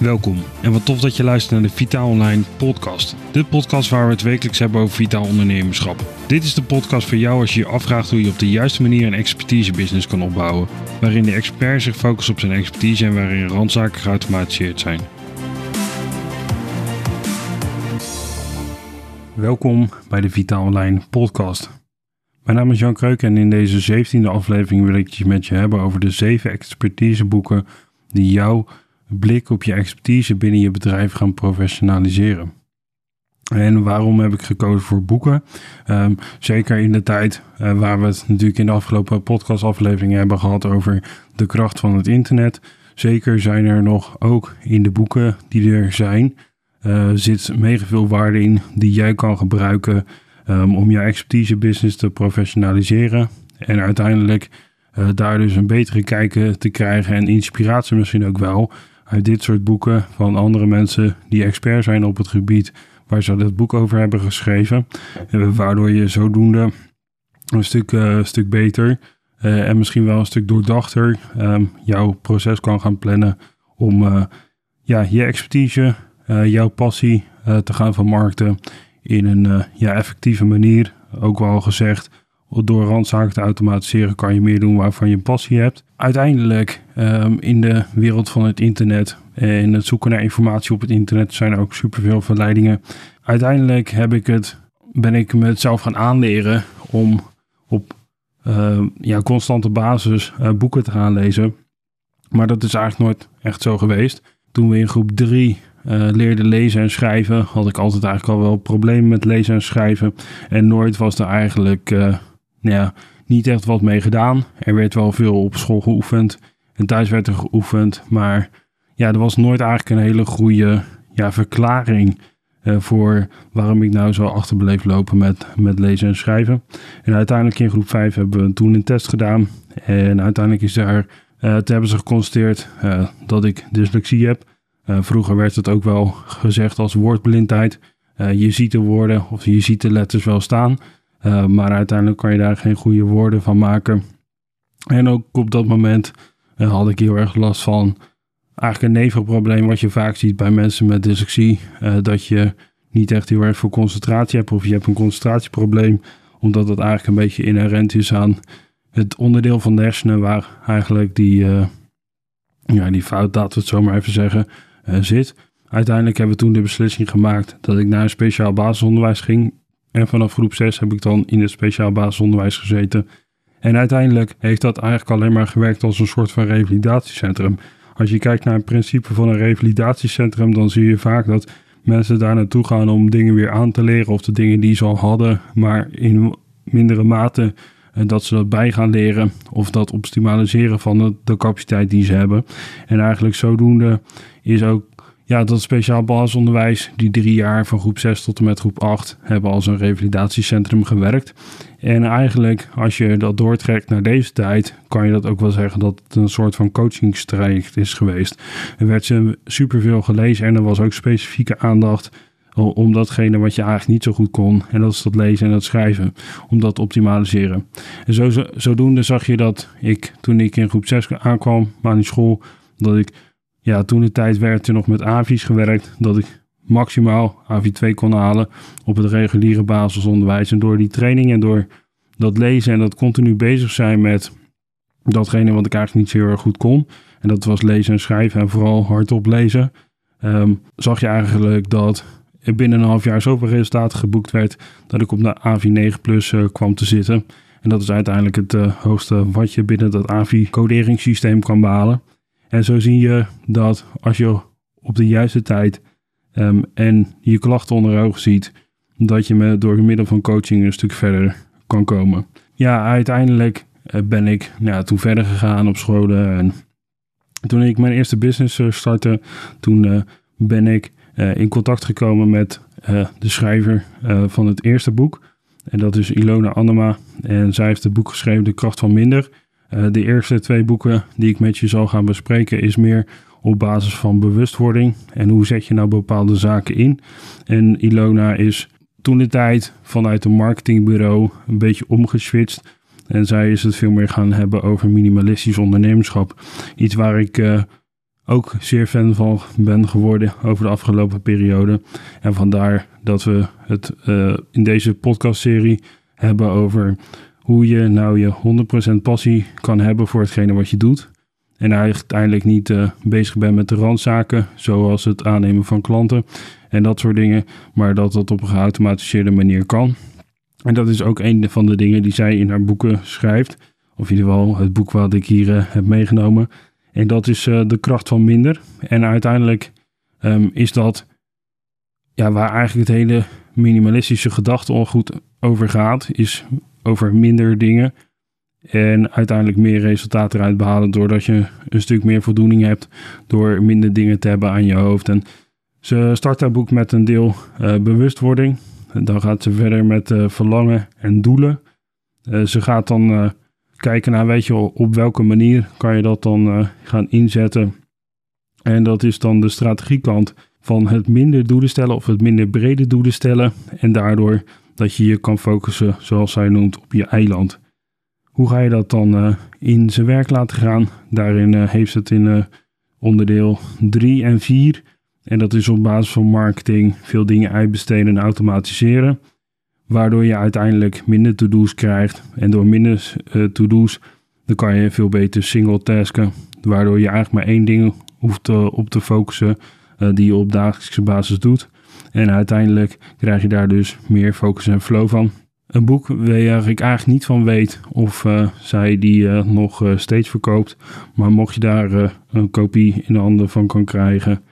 Welkom en wat tof dat je luistert naar de Vitaal Online podcast. De podcast waar we het wekelijks hebben over vitaal ondernemerschap. Dit is de podcast voor jou als je je afvraagt hoe je op de juiste manier een expertise-business kan opbouwen. Waarin de expert zich focust op zijn expertise en waarin randzaken geautomatiseerd zijn. Welkom bij de Vitaal Online podcast. Mijn naam is Jan Kreuk en in deze 17e aflevering wil ik het met je hebben over de 7 expertiseboeken die jou blik op je expertise binnen je bedrijf gaan professionaliseren. En waarom heb ik gekozen voor boeken? Ehm, zeker in de tijd uh, waar we het natuurlijk in de afgelopen podcastafleveringen hebben gehad over de kracht van het internet. Zeker zijn er nog ook in de boeken die er zijn, uh, zit mega veel waarde in die jij kan gebruiken um, om je expertise business te professionaliseren. En uiteindelijk uh, daar dus een betere kijken te krijgen en inspiratie misschien ook wel uit dit soort boeken van andere mensen die expert zijn op het gebied waar ze dat boek over hebben geschreven. Waardoor je zodoende een stuk, uh, stuk beter uh, en misschien wel een stuk doordachter um, jouw proces kan gaan plannen om uh, ja, je expertise, jouw passie te gaan vermarkten in een ja, effectieve manier. Ook wel gezegd, door randzaken te automatiseren kan je meer doen waarvan je passie hebt. Uiteindelijk um, in de wereld van het internet en het zoeken naar informatie op het internet zijn ook superveel verleidingen. Uiteindelijk heb ik het, ben ik me het zelf gaan aanleren om op uh, ja, constante basis uh, boeken te gaan lezen. Maar dat is eigenlijk nooit echt zo geweest. Toen we in groep 3 uh, leerden lezen en schrijven, had ik altijd eigenlijk al wel problemen met lezen en schrijven. En nooit was er eigenlijk nou ja, niet echt wat mee gedaan. Er werd wel veel op school geoefend en thuis werd er geoefend. Maar ja, er was nooit eigenlijk een hele goede ja, verklaring uh, voor waarom ik nou zo achterbeleef lopen met, met lezen en schrijven. En uiteindelijk in groep 5 hebben we toen een test gedaan. En uiteindelijk is daar, uh, hebben ze geconstateerd uh, dat ik dyslexie heb. vroeger werd het ook wel gezegd als woordblindheid. je ziet de woorden of je ziet de letters wel staan. Maar uiteindelijk kan je daar geen goede woorden van maken. En ook op dat moment uh, had ik heel erg last van eigenlijk een nevenprobleem wat je vaak ziet bij mensen met dyslexie. Uh, dat je niet echt heel erg veel concentratie hebt of je hebt een concentratieprobleem. Omdat dat eigenlijk een beetje inherent is aan het onderdeel van de hersenen waar eigenlijk die, ja, die fout, laten we het zo maar even zeggen, zit. Uiteindelijk hebben we toen de beslissing gemaakt dat ik naar een speciaal basisonderwijs ging en vanaf groep 6 heb ik dan in het speciaal basisonderwijs gezeten. En uiteindelijk heeft dat eigenlijk alleen maar gewerkt als een soort van revalidatiecentrum. Als je kijkt naar het principe van een revalidatiecentrum, dan zie je vaak dat mensen daar naartoe gaan om dingen weer aan te leren. Of de dingen die ze al hadden, maar in mindere mate eh, dat ze dat bij gaan leren. Of dat optimaliseren van de, de capaciteit die ze hebben. En eigenlijk zodoende is ook ja, dat speciaal basisonderwijs, die drie jaar van groep 6 tot en met groep 8, hebben als een revalidatiecentrum gewerkt. En eigenlijk, als je dat doortrekt naar deze tijd, kan je dat ook wel zeggen dat het een soort van coachingstraject is geweest. Er werd superveel gelezen en er was ook specifieke aandacht om datgene wat je eigenlijk niet zo goed kon, en dat is dat lezen en dat schrijven, om dat te optimaliseren. En zo, zodoende zag je dat ik, toen ik in groep 6 aankwam aan die school, dat ik ja, toen de tijd werd er nog met AVI's gewerkt. Dat ik maximaal AVI 2 kon halen op het reguliere basisonderwijs. En door die training en door dat lezen en dat continu bezig zijn met datgene wat ik eigenlijk niet zo heel erg goed kon. En dat was lezen en schrijven en vooral hardop lezen. Um, zag je eigenlijk dat er binnen een half jaar zoveel resultaten geboekt werd dat ik op de AVI 9 Plus uh, kwam te zitten. En dat is uiteindelijk het uh, hoogste wat je binnen dat AVI-coderingssysteem kan behalen. En zo zie je dat als je op de juiste tijd um, en je klachten onder ogen ziet, dat je met, door middel van coaching een stuk verder kan komen. Ja, uiteindelijk uh, ben ik ja, toen verder gegaan op scholen. En toen ik mijn eerste business uh, startte, toen uh, ben ik in contact gekomen met de schrijver van het eerste boek. En dat is Ilona Annema. En zij heeft het boek geschreven De Kracht van Minder. Uh, de eerste twee boeken die ik met je zal gaan bespreken is meer op basis van bewustwording en hoe zet je nou bepaalde zaken in. En Ilona is toen de tijd vanuit een marketingbureau een beetje omgeswitcht. En zij is het veel meer gaan hebben over minimalistisch ondernemerschap. Iets waar ik uh, ook zeer fan van ben geworden over de afgelopen periode. En vandaar dat we het in deze podcastserie hebben over hoe je nou je 100% passie kan hebben voor hetgene wat je doet. En uiteindelijk niet uh, bezig bent met de randzaken, zoals het aannemen van klanten en dat soort dingen. Maar dat dat op een geautomatiseerde manier kan. En dat is ook een van de dingen die zij in haar boeken schrijft. Of in ieder geval het boek wat ik hier uh, heb meegenomen. En dat is uh, De kracht van minder. En uiteindelijk um, is dat ja, waar eigenlijk het hele minimalistische gedachte al goed over gaat. Is over minder dingen. En uiteindelijk meer resultaat eruit behalen doordat je een stuk meer voldoening hebt door minder dingen te hebben aan je hoofd. En ze start haar boek met een deel uh, bewustwording. Dan gaat ze verder met uh, verlangen en doelen. Uh, ze gaat dan kijken naar, weet je, op welke manier kan je dat dan gaan inzetten. En dat is dan de strategiekant van het minder doelen stellen of het minder brede doelen stellen. En daardoor dat je je kan focussen, zoals zij noemt, op je eiland. Hoe ga je dat dan uh, in zijn werk laten gaan? Daarin uh, heeft het in uh, onderdeel 3 en 4. En dat is op basis van marketing veel dingen uitbesteden en automatiseren. Waardoor je uiteindelijk minder to-do's krijgt. En door minder to-do's, dan kan je veel beter single tasken. Waardoor je eigenlijk maar één ding hoeft op te focussen die je op dagelijkse basis doet. En uiteindelijk krijg je daar dus meer focus en flow van. Een boek waar ik eigenlijk niet van weet of uh, zij die uh, nog uh, steeds verkoopt. Maar mocht je daar een kopie in de handen van kan krijgen,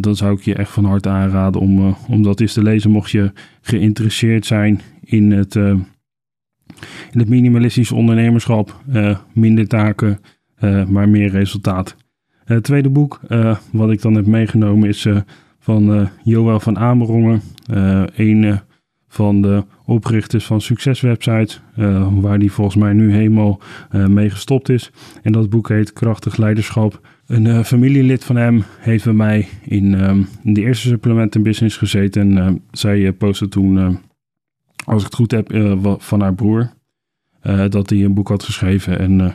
dan zou ik je echt van harte aanraden om, om dat eens te lezen. Mocht je geïnteresseerd zijn in het, in het minimalistisch ondernemerschap. minder taken, maar meer resultaat. Het tweede boek wat ik dan heb meegenomen is van uh, Joël van Amerongen. Een uh, van de oprichters van succeswebsites, waar die volgens mij nu helemaal mee gestopt is. En dat boek heet Krachtig Leiderschap. Een familielid van hem heeft bij mij in, um, in de eerste supplementen business gezeten. En zij postte toen, als ik het goed heb, van haar broer. dat hij een boek had geschreven. En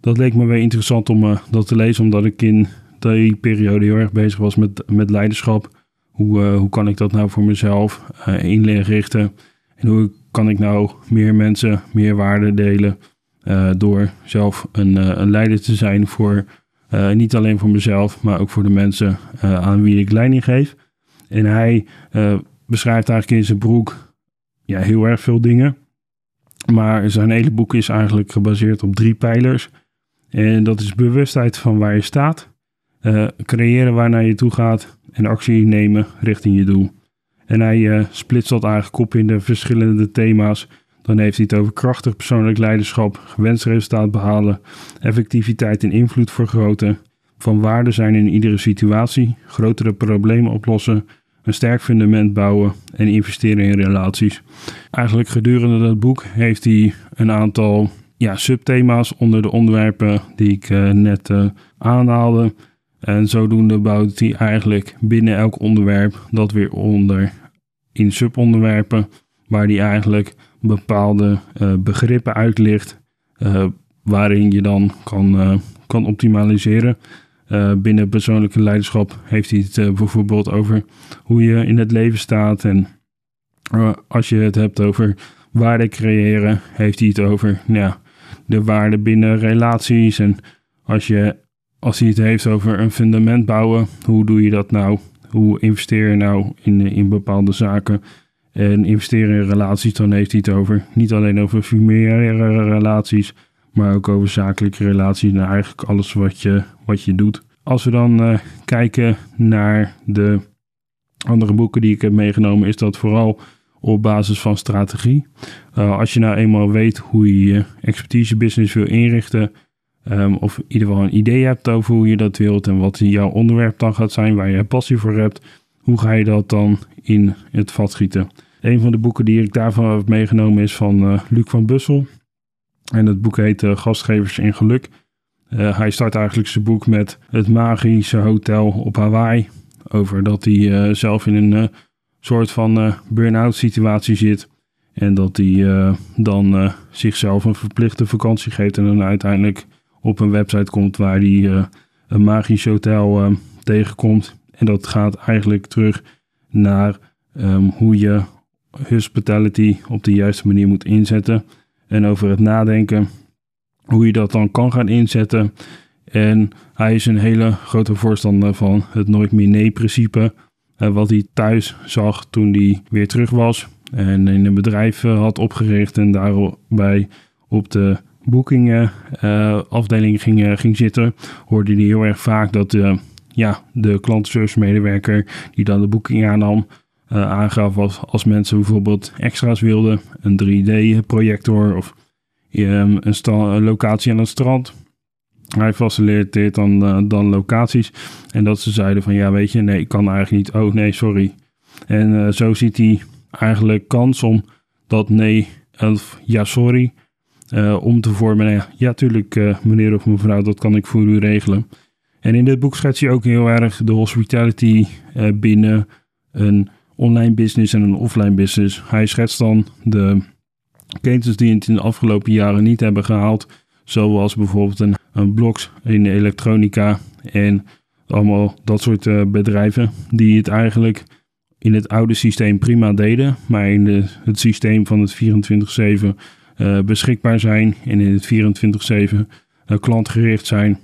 dat leek me weer interessant om dat te lezen, omdat ik in die periode heel erg bezig was met, met leiderschap. Hoe, uh, hoe kan ik dat nou voor mezelf uh, inrichten? En hoe kan ik nou meer mensen meer waarde delen uh, door zelf een, een leider te zijn voor niet alleen voor mezelf, maar ook voor de mensen aan wie ik leiding geef. En hij beschrijft eigenlijk in zijn broek ja, heel erg veel dingen. Maar zijn hele boek is eigenlijk gebaseerd op drie pijlers. En dat is bewustheid van waar je staat, uh, creëren waar naar je toe gaat en actie nemen richting je doel. En hij uh, splitst dat eigenlijk op in de verschillende thema's. Dan heeft hij het over krachtig persoonlijk leiderschap, gewenst resultaat behalen, effectiviteit en invloed vergroten, van waarde zijn in iedere situatie, grotere problemen oplossen, een sterk fundament bouwen en investeren in relaties. Eigenlijk gedurende dat boek heeft hij een aantal ja, subthema's onder de onderwerpen die ik uh, net uh, aanhaalde. En zodoende bouwt hij eigenlijk binnen elk onderwerp dat weer onder in subonderwerpen, waar hij eigenlijk bepaalde uh, begrippen uitlicht, uh, waarin je dan kan, uh, kan optimaliseren. binnen persoonlijke leiderschap heeft hij het bijvoorbeeld over hoe je in het leven staat. En als je het hebt over waarde creëren, heeft hij het over nou ja, de waarde binnen relaties. En als je als hij het heeft over een fundament bouwen, hoe doe je dat nou? Hoe investeer je nou in, in bepaalde zaken? En investeren in relaties, dan heeft hij het over niet alleen over familiaire relaties, maar ook over zakelijke relaties en eigenlijk alles wat je, wat je doet. Als we dan uh, kijken naar de andere boeken die ik heb meegenomen, is dat vooral op basis van strategie. Uh, als je nou eenmaal weet hoe je je expertise business wil inrichten, Um, of in ieder geval een idee hebt over hoe je dat wilt en wat jouw onderwerp dan gaat zijn, waar je passie voor hebt. Hoe ga je dat dan in het vat schieten? Een van de boeken die ik daarvan heb meegenomen is van uh, Luc van Bussel. En het boek heet uh, Gastgevers in Geluk. Uh, hij start eigenlijk zijn boek met het magische hotel op Hawaii. Over dat hij zelf in een soort van burn-out situatie zit. En dat hij dan zichzelf een verplichte vakantie geeft en dan uiteindelijk op een website komt waar hij uh, een magisch hotel tegenkomt. En dat gaat eigenlijk terug naar ehm, hoe je hospitality op de juiste manier moet inzetten. En over het nadenken hoe je dat dan kan gaan inzetten. En hij is een hele grote voorstander van het nooit meer nee principe. Uh, wat hij thuis zag toen hij weer terug was. En in een bedrijf uh, had opgericht en daarbij op de boekingen uh, afdeling ging, ging zitten. Hoorde hij heel erg vaak dat ja, de klantenservice medewerker die dan de boeking aannam. aangaf als, als mensen bijvoorbeeld extra's wilden. Een 3D projector of um, een, een locatie aan het strand hij faciliteert dan, dan locaties. En dat ze zeiden van ja, weet je, nee, ik kan eigenlijk niet. Oh nee, sorry. En zo ziet hij eigenlijk kans om dat nee of ja, sorry. Uh, om te vormen. Nou ja, tuurlijk, meneer of mevrouw, dat kan ik voor u regelen. En in dit boek schets hij ook heel erg de hospitality binnen een online business en een offline business. Hij schetst dan de ketens die het in de afgelopen jaren niet hebben gehaald. Zoals bijvoorbeeld een een in de elektronica en allemaal dat soort uh, bedrijven die het eigenlijk in het oude systeem prima deden, maar in het systeem van het 24-7 uh, eh, beschikbaar zijn en in het 24-7 uh, eh, klantgericht zijn.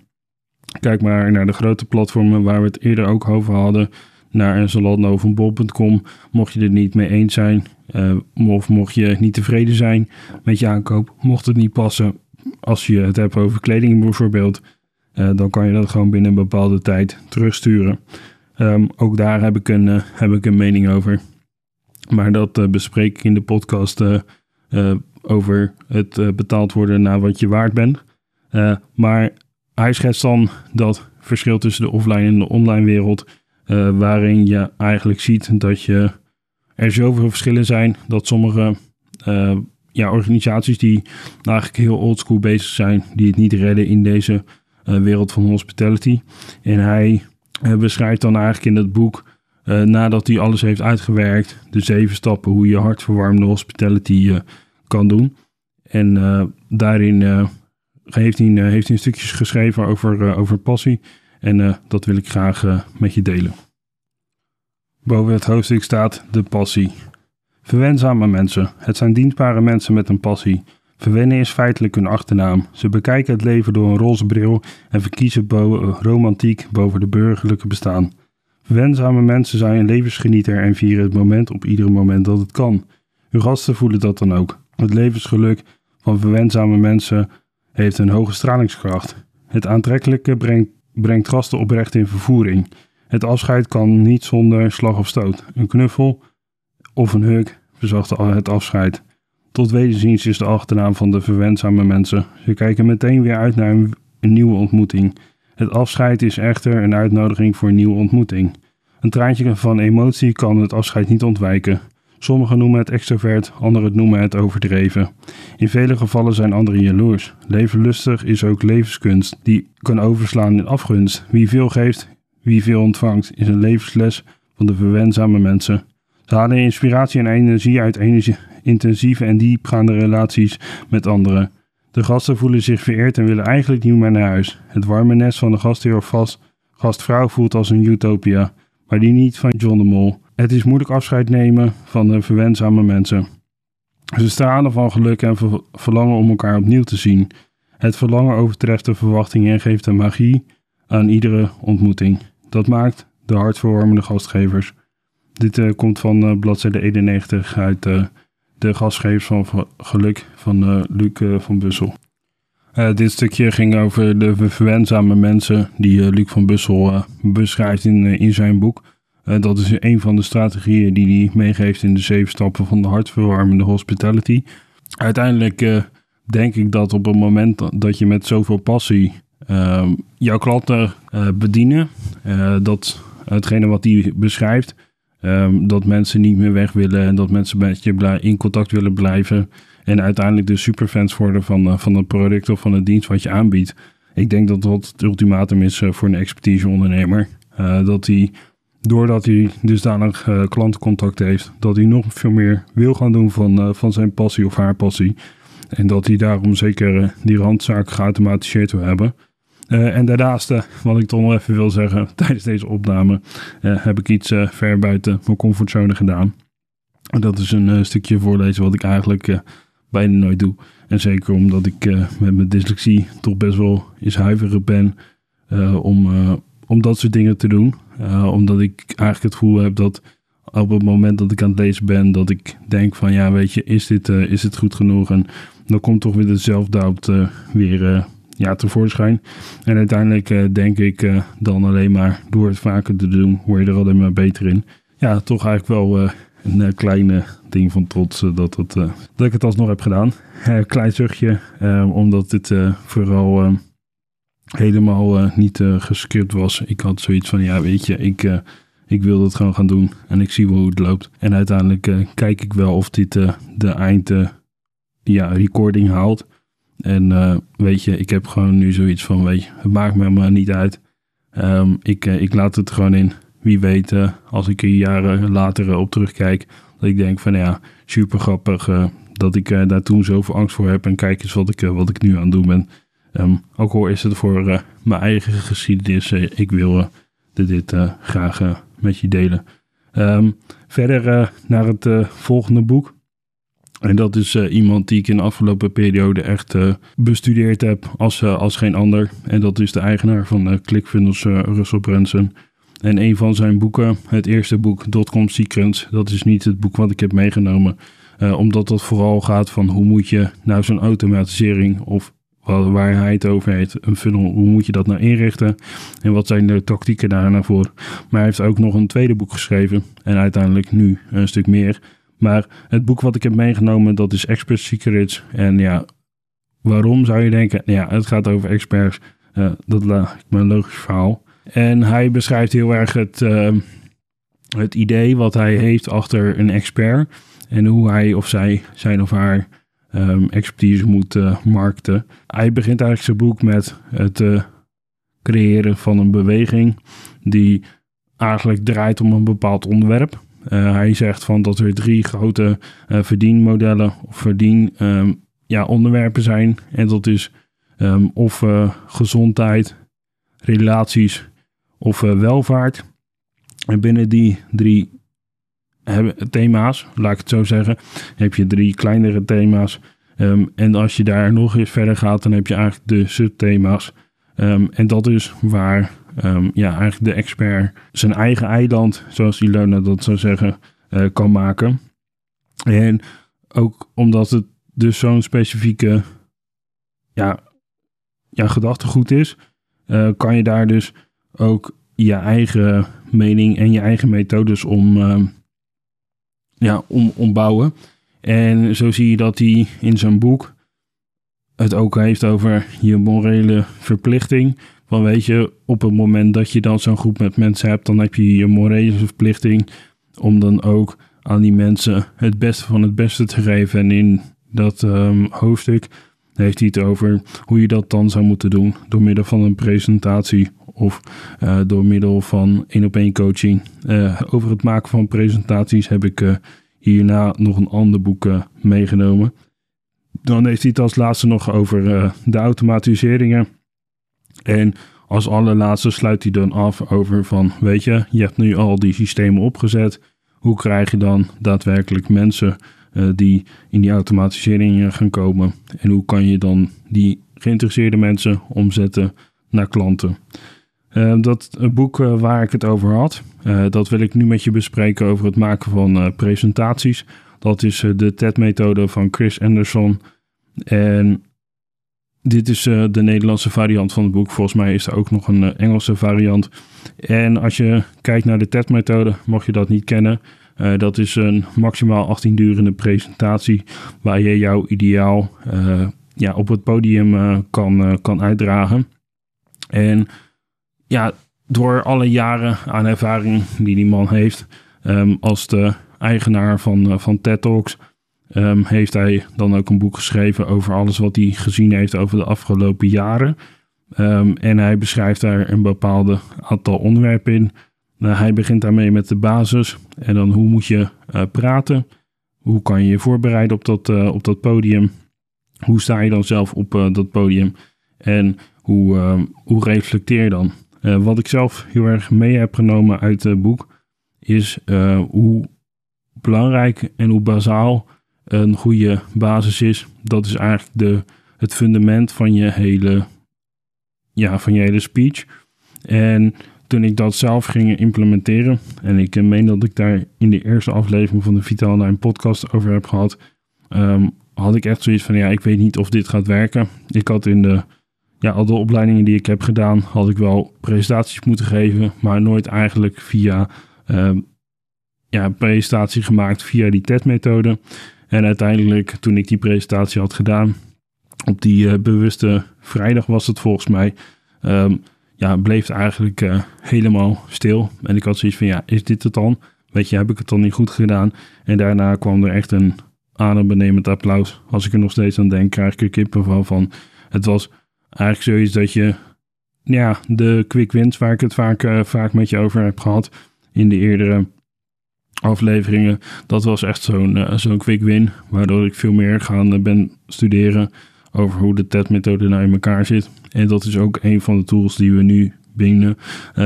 Kijk maar naar de grote platformen waar we het eerder ook over hadden, naar een Zalando of bol.com. Mocht je er niet mee eens zijn, uh, of mocht je niet tevreden zijn met je aankoop, mocht het niet passen, als je het hebt over kleding bijvoorbeeld, dan kan je dat gewoon binnen een bepaalde tijd terugsturen. Um, ook daar heb ik, een, heb ik een mening over. Maar dat bespreek ik in de podcast over het betaald worden naar wat je waard bent. maar hij schetst dan dat verschil tussen de offline en de online wereld, waarin je eigenlijk ziet dat je er zoveel verschillen zijn dat sommige ja, organisaties die eigenlijk heel oldschool bezig zijn, die het niet redden in deze wereld van hospitality. En hij beschrijft dan eigenlijk in dat boek, nadat hij alles heeft uitgewerkt, de zeven stappen hoe je hartverwarmende hospitality kan doen. En daarin heeft, hij, heeft hij stukjes geschreven over, over passie. En dat wil ik graag met je delen. Boven het hoofdstuk staat de passie. Verwenzame mensen. Het zijn dienstbare mensen met een passie. Verwennen is feitelijk hun achternaam. Ze bekijken het leven door een roze bril en verkiezen bo romantiek boven de burgerlijke bestaan. Verwenzame mensen zijn een levensgenieter en vieren het moment op ieder moment dat het kan. Uw gasten voelen dat dan ook. Het levensgeluk van verwenzame mensen heeft een hoge stralingskracht. Het aantrekkelijke brengt, gasten oprecht in vervoering. Het afscheid kan niet zonder slag of stoot. Een knuffel, of een huk verzacht het afscheid. Tot wederziens is de achternaam van de verwenzame mensen. Ze kijken meteen weer uit naar een, nieuwe ontmoeting. Het afscheid is echter een uitnodiging voor een nieuwe ontmoeting. Een traantje van emotie kan het afscheid niet ontwijken. Sommigen noemen het extrovert, anderen noemen het overdreven. In vele gevallen zijn anderen jaloers. Levenlustig is ook levenskunst, die kan overslaan in afgunst. Wie veel geeft, wie veel ontvangt, is een levensles van de verwenzame mensen. Ze halen inspiratie en energie uit energie, intensieve en diepgaande relaties met anderen. De gasten voelen zich vereerd en willen eigenlijk niet meer naar huis. Het warme nest van de gastheer of gastvrouw voelt als een utopia, maar die niet van John de Mol. Het is moeilijk afscheid nemen van de verwenzame mensen. Ze stralen van geluk en verlangen om elkaar opnieuw te zien. Het verlangen overtreft de verwachtingen en geeft een magie aan iedere ontmoeting. Dat maakt de hartverwarmende gastgevers. Dit uh, komt van uh, bladzijde 91 uit uh, de gastgevers van Geluk van Luc van Bussel. dit stukje ging over de verwenzame mensen die Luc van Bussel beschrijft in, in zijn boek. Dat is een van de strategieën die hij meegeeft in de zeven stappen van de hartverwarmende hospitality. Uiteindelijk denk ik dat op het moment dat je met zoveel passie ehm, jouw klanten bedienen, dat hetgene wat hij beschrijft, Ehm, dat mensen niet meer weg willen en dat mensen met je in contact willen blijven. En uiteindelijk de superfans worden van, van het product of van het dienst wat je aanbiedt. Ik denk dat dat het ultimatum is voor een expertise-ondernemer. Uh, dat hij, doordat hij dusdanig klantencontact heeft, dat hij nog veel meer wil gaan doen van, van zijn passie of haar passie. En dat hij daarom zeker die randzaken geautomatiseerd wil hebben. en daarnaast, wat ik toch nog even wil zeggen, tijdens deze opname heb ik iets ver buiten mijn comfortzone gedaan. Dat is een stukje voorlezen wat ik eigenlijk bijna nooit doe. En zeker omdat ik met mijn dyslexie toch best wel eens huiverig ben om, om dat soort dingen te doen. omdat ik eigenlijk het gevoel heb dat op het moment dat ik aan het lezen ben, dat ik denk van ja, weet je, is dit, uh, is dit goed genoeg? En dan komt toch weer de zelfdoubt uh, weer ja, tevoorschijn. En uiteindelijk denk ik dan alleen maar door het vaker te doen, word je er alleen maar beter in. Ja, toch eigenlijk wel een kleine ding van trots dat, het, dat ik het alsnog heb gedaan. klein zuchtje, omdat dit vooral helemaal niet gescript was. Ik had zoiets van, ja weet je, ik ik wil dat gewoon gaan doen en ik zie wel hoe het loopt. En uiteindelijk uh, kijk ik wel of dit uh, de eind uh, ja, recording haalt. En weet je, ik heb gewoon nu zoiets van, weet je, het maakt me maar niet uit. Um, ik, ik laat het gewoon in. Wie weet, als ik er jaren later op terugkijk, dat ik denk van ja, super grappig dat ik daar toen zoveel angst voor heb. En kijk eens wat ik, wat ik nu aan het doen ben. Um, ook al is het voor mijn eigen geschiedenis, ik wil dit graag met je delen. Um, verder naar het volgende boek. En dat is iemand die ik in de afgelopen periode echt bestudeerd heb als, als geen ander. En dat is de eigenaar van ClickFunnels, Russell Brunson. En een van zijn boeken, het eerste boek, Dotcom Secrets, dat is niet het boek wat ik heb meegenomen. omdat dat vooral gaat van hoe moet je nou zo'n automatisering of waar hij het over heeft. Een funnel, hoe moet je dat nou inrichten? En wat zijn de tactieken daarna voor? Maar hij heeft ook nog een tweede boek geschreven. En uiteindelijk nu een stuk meer. Maar het boek wat ik heb meegenomen, dat is Expert Secrets. En ja, waarom zou je denken? Ja, het gaat over experts. Uh, dat lijkt me een logisch verhaal. En hij beschrijft heel erg het, uh, het idee wat hij heeft achter een expert. En hoe hij of zij zijn of haar um, expertise moet uh, markten. Hij begint eigenlijk zijn boek met het uh, creëren van een beweging die eigenlijk draait om een bepaald onderwerp. Uh, hij zegt van dat er drie grote verdienmodellen of verdien um, ja, onderwerpen zijn. En dat is um, of gezondheid, relaties of welvaart. En binnen die drie hebben thema's, laat ik het zo zeggen. heb je drie kleinere thema's. Um, en als je daar nog eens verder gaat, dan heb je eigenlijk de subthema's. Um, en dat is waar um, ja, eigenlijk de expert zijn eigen eiland, zoals Ilona dat zou zeggen, uh, kan maken. En ook omdat het dus zo'n specifieke ja, ja, gedachtegoed is, uh, kan je daar dus ook je eigen mening en je eigen methodes om ja, om, ombouwen. En zo zie je dat hij in zijn boek het ook heeft over je morele verplichting. Van weet je, op het moment dat je dan zo'n groep met mensen hebt, dan heb je je morele verplichting om dan ook aan die mensen het beste van het beste te geven. En in dat um, hoofdstuk heeft hij het over hoe je dat dan zou moeten doen door middel van een presentatie of uh, door middel van één op één coaching. Uh, over het maken van presentaties heb ik uh, hierna nog een ander boek meegenomen. Dan heeft hij het als laatste nog over de automatiseringen. En als allerlaatste sluit hij dan af over van, weet je, je hebt nu al die systemen opgezet. Hoe krijg je dan daadwerkelijk mensen die in die automatiseringen gaan komen? En hoe kan je dan die geïnteresseerde mensen omzetten naar klanten? Uh, dat boek uh, waar ik het over had, dat wil ik nu met je bespreken over het maken van presentaties. Dat is de TED-methode van Chris Anderson. En dit is de Nederlandse variant van het boek. Volgens mij is er ook nog een Engelse variant. En als je kijkt naar de TED-methode, mocht je dat niet kennen, dat is een maximaal 18 durende presentatie waar je jouw ideaal ja, op het podium kan, kan uitdragen. En ja, door alle jaren aan ervaring die die man heeft, um, als de eigenaar van, uh, van TED Talks, um, heeft hij dan ook een boek geschreven over alles wat hij gezien heeft over de afgelopen jaren. Um, en hij beschrijft daar een bepaalde aantal onderwerpen in. Uh, hij begint daarmee met de basis en dan hoe moet je uh, praten? Hoe kan je je voorbereiden op dat, op dat podium? Hoe sta je dan zelf op dat podium? En hoe, ehm, hoe reflecteer je dan? Uh, wat ik zelf heel erg mee heb genomen uit het boek is uh, hoe belangrijk en hoe bazaal een goede basis is. Dat is eigenlijk de, het fundament van je hele, ja, van je hele speech. En toen ik dat zelf ging implementeren, en ik meen dat ik daar in de eerste aflevering van de Online podcast over heb gehad, um, had ik echt zoiets van, ja, ik weet niet of dit gaat werken. Ik had in de, ja, al de opleidingen die ik heb gedaan, had ik wel presentaties moeten geven, maar nooit eigenlijk via, um, ja, presentatie gemaakt via die TED-methode. En uiteindelijk, toen ik die presentatie had gedaan, op die uh, bewuste vrijdag was het volgens mij, um, ja, bleef het eigenlijk uh, helemaal stil. En ik had zoiets van, ja, is dit het dan? Weet je, heb ik het dan niet goed gedaan? En daarna kwam er echt een adembenemend applaus. Als ik er nog steeds aan denk, krijg ik er kippenvel van. Het was eigenlijk zoiets dat je, ja, de quick wins waar ik het vaak, uh, vaak met je over heb gehad in de eerdere afleveringen. Dat was echt zo'n uh, zo'n quick win, waardoor ik veel meer gaan ben studeren over hoe de TED-methode nou in elkaar zit. En dat is ook een van de tools die we nu binnen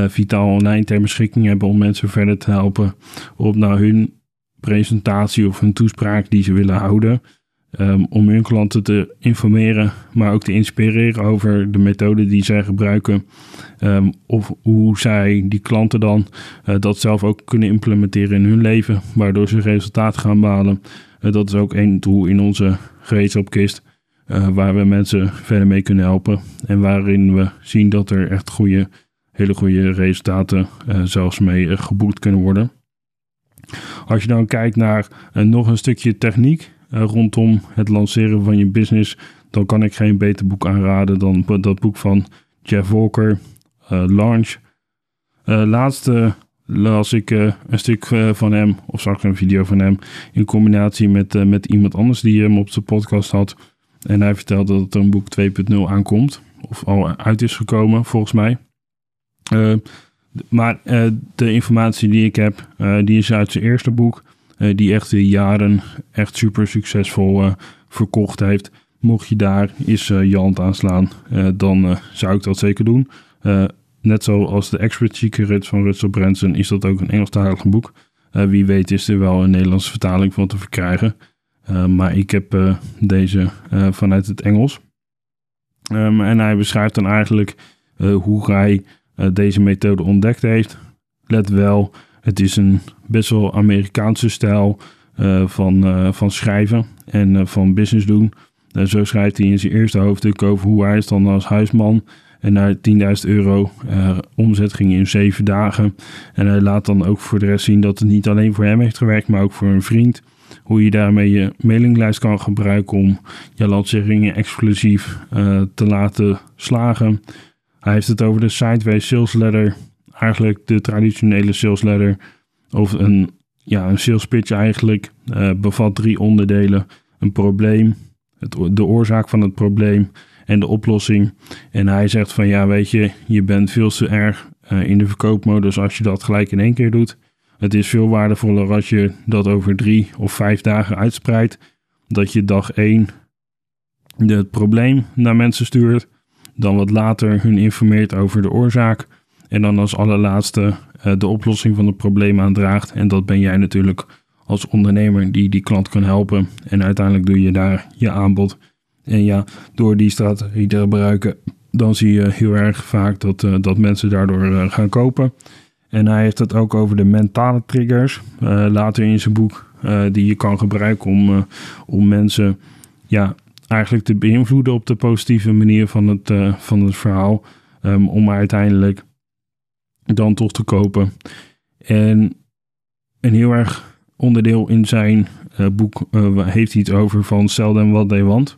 Vitaal Online ter beschikking hebben om mensen verder te helpen op naar hun presentatie of hun toespraak die ze willen houden. Um, om hun klanten te informeren, maar ook te inspireren over de methode die zij gebruiken. Um, of hoe zij die klanten dan uh, dat zelf ook kunnen implementeren in hun leven, waardoor ze resultaat gaan behalen. Uh, dat is ook een tool in onze gereedschapkist. Uh, waar we mensen verder mee kunnen helpen. En waarin we zien dat er echt goede, hele goede resultaten zelfs mee geboekt kunnen worden. Als je dan kijkt naar nog een stukje techniek rondom het lanceren van je business, dan kan ik geen beter boek aanraden dan dat boek van Jeff Walker, Launch. laatste las ik een stuk van hem, of zag ik een video van hem, in combinatie met, met iemand anders die hem op zijn podcast had. En hij vertelde dat er een boek 2.0 aankomt. Of al uit is gekomen, volgens mij. Maar de informatie die ik heb, die is uit zijn eerste boek. Die echt de jaren echt super succesvol verkocht heeft. Mocht je daar eens je hand aan slaan, dan zou ik dat zeker doen. net zoals de Expert Secrets van Russell Branson is dat ook een Engelstalig boek. wie weet is er wel een Nederlandse vertaling van te verkrijgen. Maar ik heb deze vanuit het Engels. Um, en hij beschrijft dan eigenlijk hoe hij deze methode ontdekt heeft. Let wel, het is een best wel Amerikaanse stijl van, van schrijven en van business doen. zo schrijft hij in zijn eerste hoofdstuk over hoe hij is dan als huisman en naar 10.000 euro omzet ging in zeven dagen. En hij laat dan ook voor de rest zien dat het niet alleen voor hem heeft gewerkt, maar ook voor een vriend hoe je daarmee je mailinglijst kan gebruiken om je lanceringen exclusief te laten slagen. Hij heeft het over de Sideways Sales Letter, eigenlijk de traditionele sales letter, of een, ja, een sales pitch eigenlijk, uh, bevat drie onderdelen. Een probleem, het, de oorzaak van het probleem en de oplossing. En hij zegt van ja, weet je, je bent veel te erg uh, in de verkoopmodus als je dat gelijk in één keer doet. Het is veel waardevoller als je dat over drie of vijf dagen uitspreidt. Dat je dag één het probleem naar mensen stuurt. Dan wat later hun informeert over de oorzaak. En dan als allerlaatste uh, de oplossing van het probleem aandraagt. En dat ben jij natuurlijk als ondernemer die die klant kan helpen. En uiteindelijk doe je daar je aanbod. En ja, door die strategie te gebruiken, dan zie je heel erg vaak dat, uh, dat mensen daardoor uh, gaan kopen. En hij heeft het ook over de mentale triggers. Later in zijn boek. Die je kan gebruiken om, om mensen ja, eigenlijk te beïnvloeden op de positieve manier van het, van het verhaal. Um, om uiteindelijk dan toch te kopen. En een heel erg onderdeel in zijn boek heeft hij het over van sell them what they want.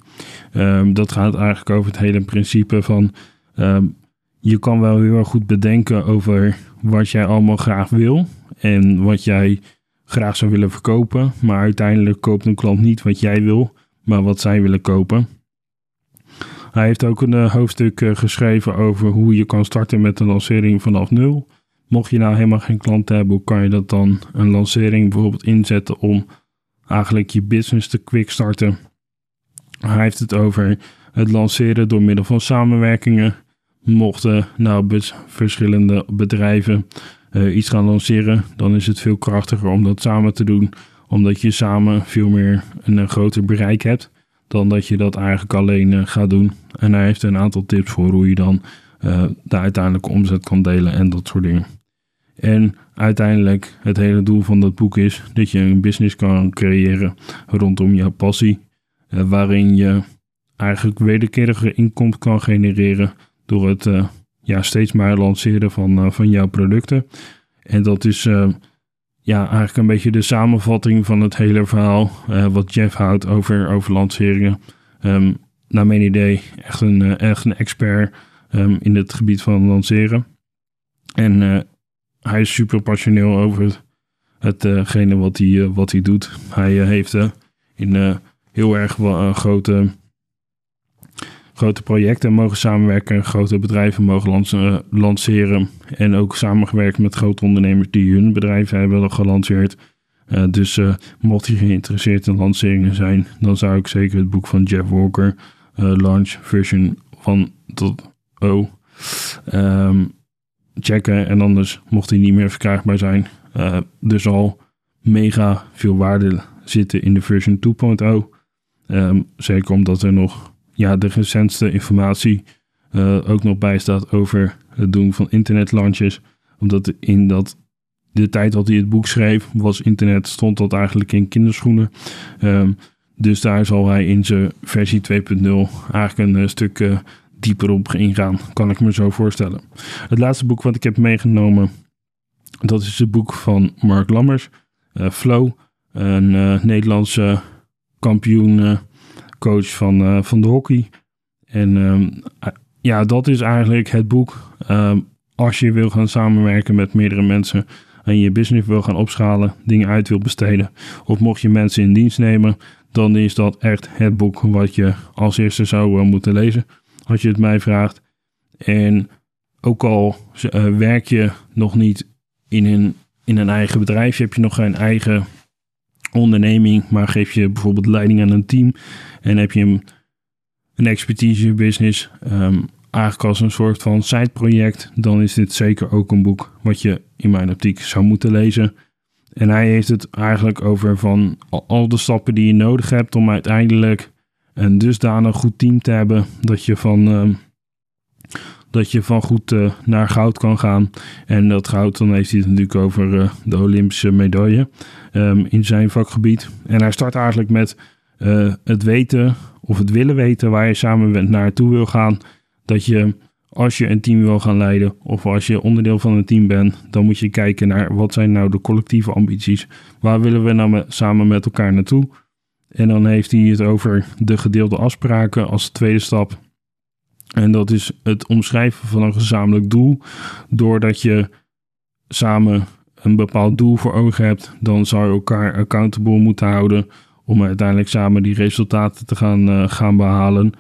Um, dat gaat eigenlijk over het hele principe van... Um, je kan wel heel erg goed bedenken over wat jij allemaal graag wil en wat jij graag zou willen verkopen. Maar uiteindelijk koopt een klant niet wat jij wil, maar wat zij willen kopen. Hij heeft ook een uh, hoofdstuk uh, geschreven over hoe je kan starten met een lancering vanaf nul. Mocht je nou helemaal geen klant hebben, hoe kan je dat dan een lancering bijvoorbeeld inzetten om eigenlijk je business te quick starten? Hij heeft het over het lanceren door middel van samenwerkingen. Mochten nou verschillende bedrijven iets gaan lanceren, dan is het veel krachtiger om dat samen te doen, omdat je samen veel meer een groter bereik hebt dan dat je dat eigenlijk alleen gaat doen. En hij heeft een aantal tips voor hoe je dan de uiteindelijke omzet kan delen en dat soort dingen. En uiteindelijk het hele doel van dat boek is dat je een business kan creëren rondom jouw passie. Eh, waarin je eigenlijk wederkerige inkomsten kan genereren door het ja, steeds maar lanceren van, van jouw producten. En dat is ja, eigenlijk een beetje de samenvatting van het hele verhaal wat Jeff houdt over, over lanceringen. Um, naar mijn idee echt een, echt een expert um, in het gebied van lanceren. En hij is super passioneel over hetgene wat hij, eh, wat hij doet. Hij eh, heeft in heel erg grote, grote projecten mogen samenwerken, grote bedrijven mogen lanceren en ook samengewerkt met grote ondernemers die hun bedrijven hebben gelanceerd. dus mocht je geïnteresseerd in lanceringen zijn, dan zou ik zeker het boek van Jeff Walker, Launch Version van tot O, um, checken. En anders mocht hij niet meer verkrijgbaar zijn. Uh, dus al mega veel waarde zitten in de version 2.0. Um, ehm, zeker omdat er nog ja, de recentste informatie uh, ook nog bij staat over het doen van internet launches. Omdat in dat, de tijd dat hij het boek schreef, was internet, stond dat eigenlijk in kinderschoenen. Um, dus daar zal hij in zijn versie 2.0 eigenlijk een uh, stuk dieper op ingaan, kan ik me zo voorstellen. Het laatste boek wat ik heb meegenomen, dat is het boek van Mark Lammers, Flow, een Nederlandse kampioen coach van, van de hockey. En ehm, ja, dat is eigenlijk het boek ehm, als je wil gaan samenwerken met meerdere mensen en je business wil gaan opschalen, dingen uit wil besteden, of mocht je mensen in dienst nemen, dan is dat echt het boek wat je als eerste zou moeten lezen als je het mij vraagt. En ook al uh, werk je nog niet in een, in een eigen bedrijf, heb je nog geen eigen onderneming, maar geef je bijvoorbeeld leiding aan een team en heb je een, een expertise business, um, eigenlijk als een soort van sideproject, dan is dit zeker ook een boek wat je in mijn optiek zou moeten lezen. En hij heeft het eigenlijk over van al de stappen die je nodig hebt om uiteindelijk een dusdanig goed team te hebben dat je van, uh, dat je van goed uh, naar goud kan gaan. En dat goud, dan heeft hij het natuurlijk over uh, de Olympische medaille um, in zijn vakgebied. En hij start eigenlijk met eh, het weten of het willen weten waar je samen met naartoe wil gaan. Dat je als je een team wil gaan leiden of als je onderdeel van een team bent, dan moet je kijken naar wat zijn nou de collectieve ambities. Waar willen we nou met, samen met elkaar naartoe? En dan heeft hij het over de gedeelde afspraken als tweede stap. En dat is het omschrijven van een gezamenlijk doel. Doordat je samen een bepaald doel voor ogen hebt, dan zou je elkaar accountable moeten houden om uiteindelijk samen die resultaten te gaan, uh, gaan behalen.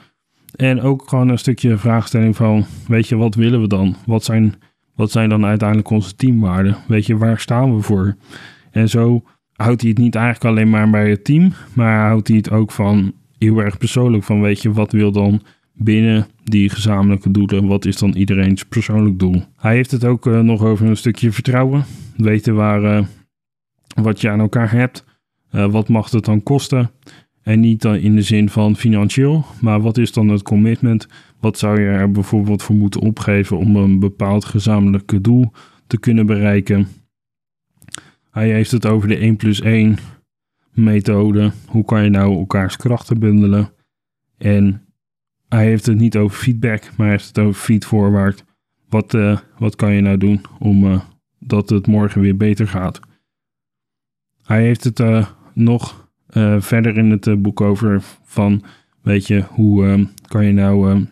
En ook gewoon een stukje vraagstelling van, weet je, wat willen we dan? Wat zijn, wat zijn dan uiteindelijk onze teamwaarden? Weet je, waar staan we voor? En zo houdt hij het niet eigenlijk alleen maar bij het team, maar houdt hij het ook van heel erg persoonlijk. Van weet je, wat wil dan binnen die gezamenlijke doelen, wat is dan iedereen's persoonlijk doel? Hij heeft het ook uh, nog over een stukje vertrouwen. Weten waar, uh, wat je aan elkaar hebt. Uh, wat mag het dan kosten? En niet dan in de zin van financieel, maar wat is dan het commitment? Wat zou je er bijvoorbeeld voor moeten opgeven om een bepaald gezamenlijke doel te kunnen bereiken? Hij heeft het over de 1 plus 1 methode. Hoe kan je nou elkaars krachten bundelen? En hij heeft het niet over feedback, maar hij heeft het over feedforward. Wat, uh, wat kan je nou doen om uh, dat het morgen weer beter gaat? Hij heeft het uh, nog verder in het boek over van, weet je, hoe kan je nou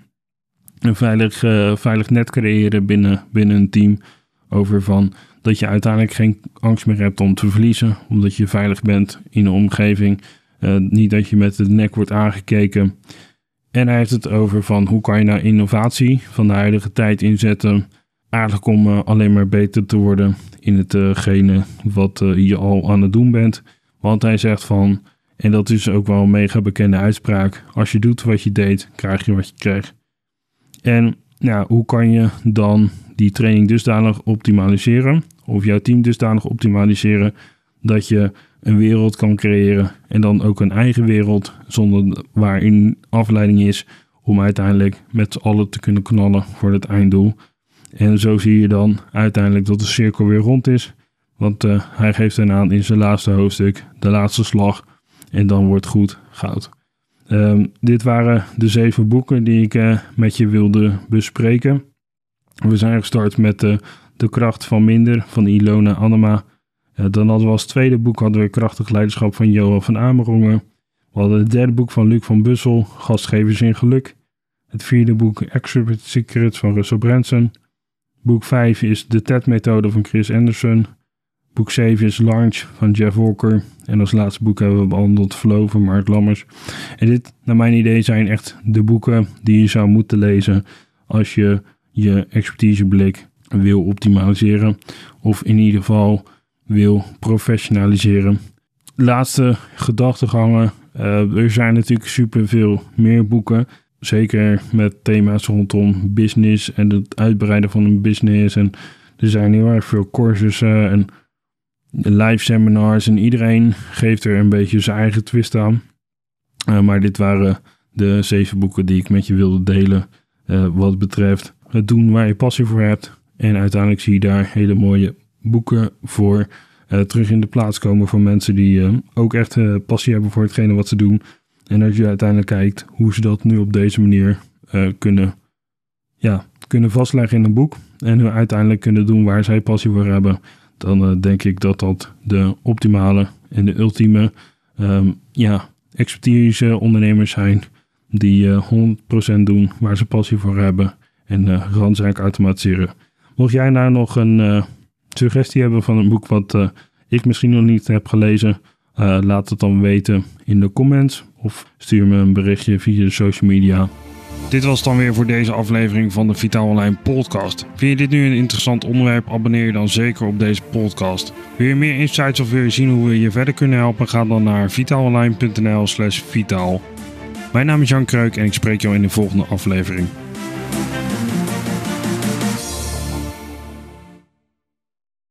een veilig, veilig net creëren binnen, binnen een team? Over van dat je uiteindelijk geen angst meer hebt om te verliezen, omdat je veilig bent in een omgeving. Niet dat je met de nek wordt aangekeken. En hij heeft het over van hoe kan je nou innovatie van de huidige tijd inzetten, eigenlijk om uh, alleen maar beter te worden in hetgene uh wat je al aan het doen bent. Want hij zegt van En dat is ook wel een mega bekende uitspraak. Als je doet wat je deed, krijg je wat je krijgt. En ja, hoe kan je dan die training dusdanig optimaliseren? Of jouw team dusdanig optimaliseren dat je een wereld kan creëren. En dan ook een eigen wereld, zonder waarin afleiding is om uiteindelijk met z'n allen te kunnen knallen voor het einddoel. En zo zie je dan uiteindelijk dat de cirkel weer rond is. Want uh, hij geeft aan in zijn laatste hoofdstuk, de laatste slag. En dan wordt goed goud. Um, dit waren de zeven boeken die ik uh, met je wilde bespreken. We zijn gestart met uh, De kracht van minder van Ilona Annema. Dan hadden we als tweede boek hadden we Krachtig leiderschap van Johan van Amerongen. We hadden het derde boek van Luc van Bussel, Gastgevers in Geluk. Het vierde boek Exhibit Secrets van Russell Branson. Boek 5 is De TED-methode van Chris Anderson. Boek 7 is Launch van Jeff Walker. En als laatste boek hebben we behandeld Flow van Mark Lammers. En dit, naar mijn idee, zijn echt de boeken die je zou moeten lezen als je je expertiseblik wil optimaliseren. Of in ieder geval wil professionaliseren. Laatste gedachtegangen. Uh, er zijn natuurlijk superveel meer boeken. Zeker met thema's rondom business en het uitbreiden van een business. En er zijn heel erg veel cursussen en live seminars. En iedereen geeft er een beetje zijn eigen twist aan. Uh, maar dit waren de zeven boeken die ik met je wilde delen. Uh, wat betreft het doen waar je passie voor hebt. En uiteindelijk zie je daar hele mooie boeken voor uh, terug in de plaats komen voor mensen die ook echt passie hebben voor hetgene wat ze doen. En als je uiteindelijk kijkt hoe ze dat nu op deze manier kunnen, ja, kunnen vastleggen in een boek. En uiteindelijk kunnen doen waar zij passie voor hebben. Dan denk ik dat dat de optimale en de ultieme um, ja, expertise ondernemers zijn. Die uh, 100% doen waar ze passie voor hebben. En uh, automatiseren. Mocht jij nou nog een suggestie hebben van een boek wat ik misschien nog niet heb gelezen. laat het dan weten in de comments of stuur me een berichtje via de social media. Dit was dan weer voor deze aflevering van de Vitaal Online podcast. Vind je dit nu een interessant onderwerp? Abonneer je dan zeker op deze podcast. Wil je meer insights of wil je zien hoe we je verder kunnen helpen? Ga dan naar vitaalonline.nl slash vitaal. Mijn naam is Jan Kreuk en ik spreek jou in de volgende aflevering.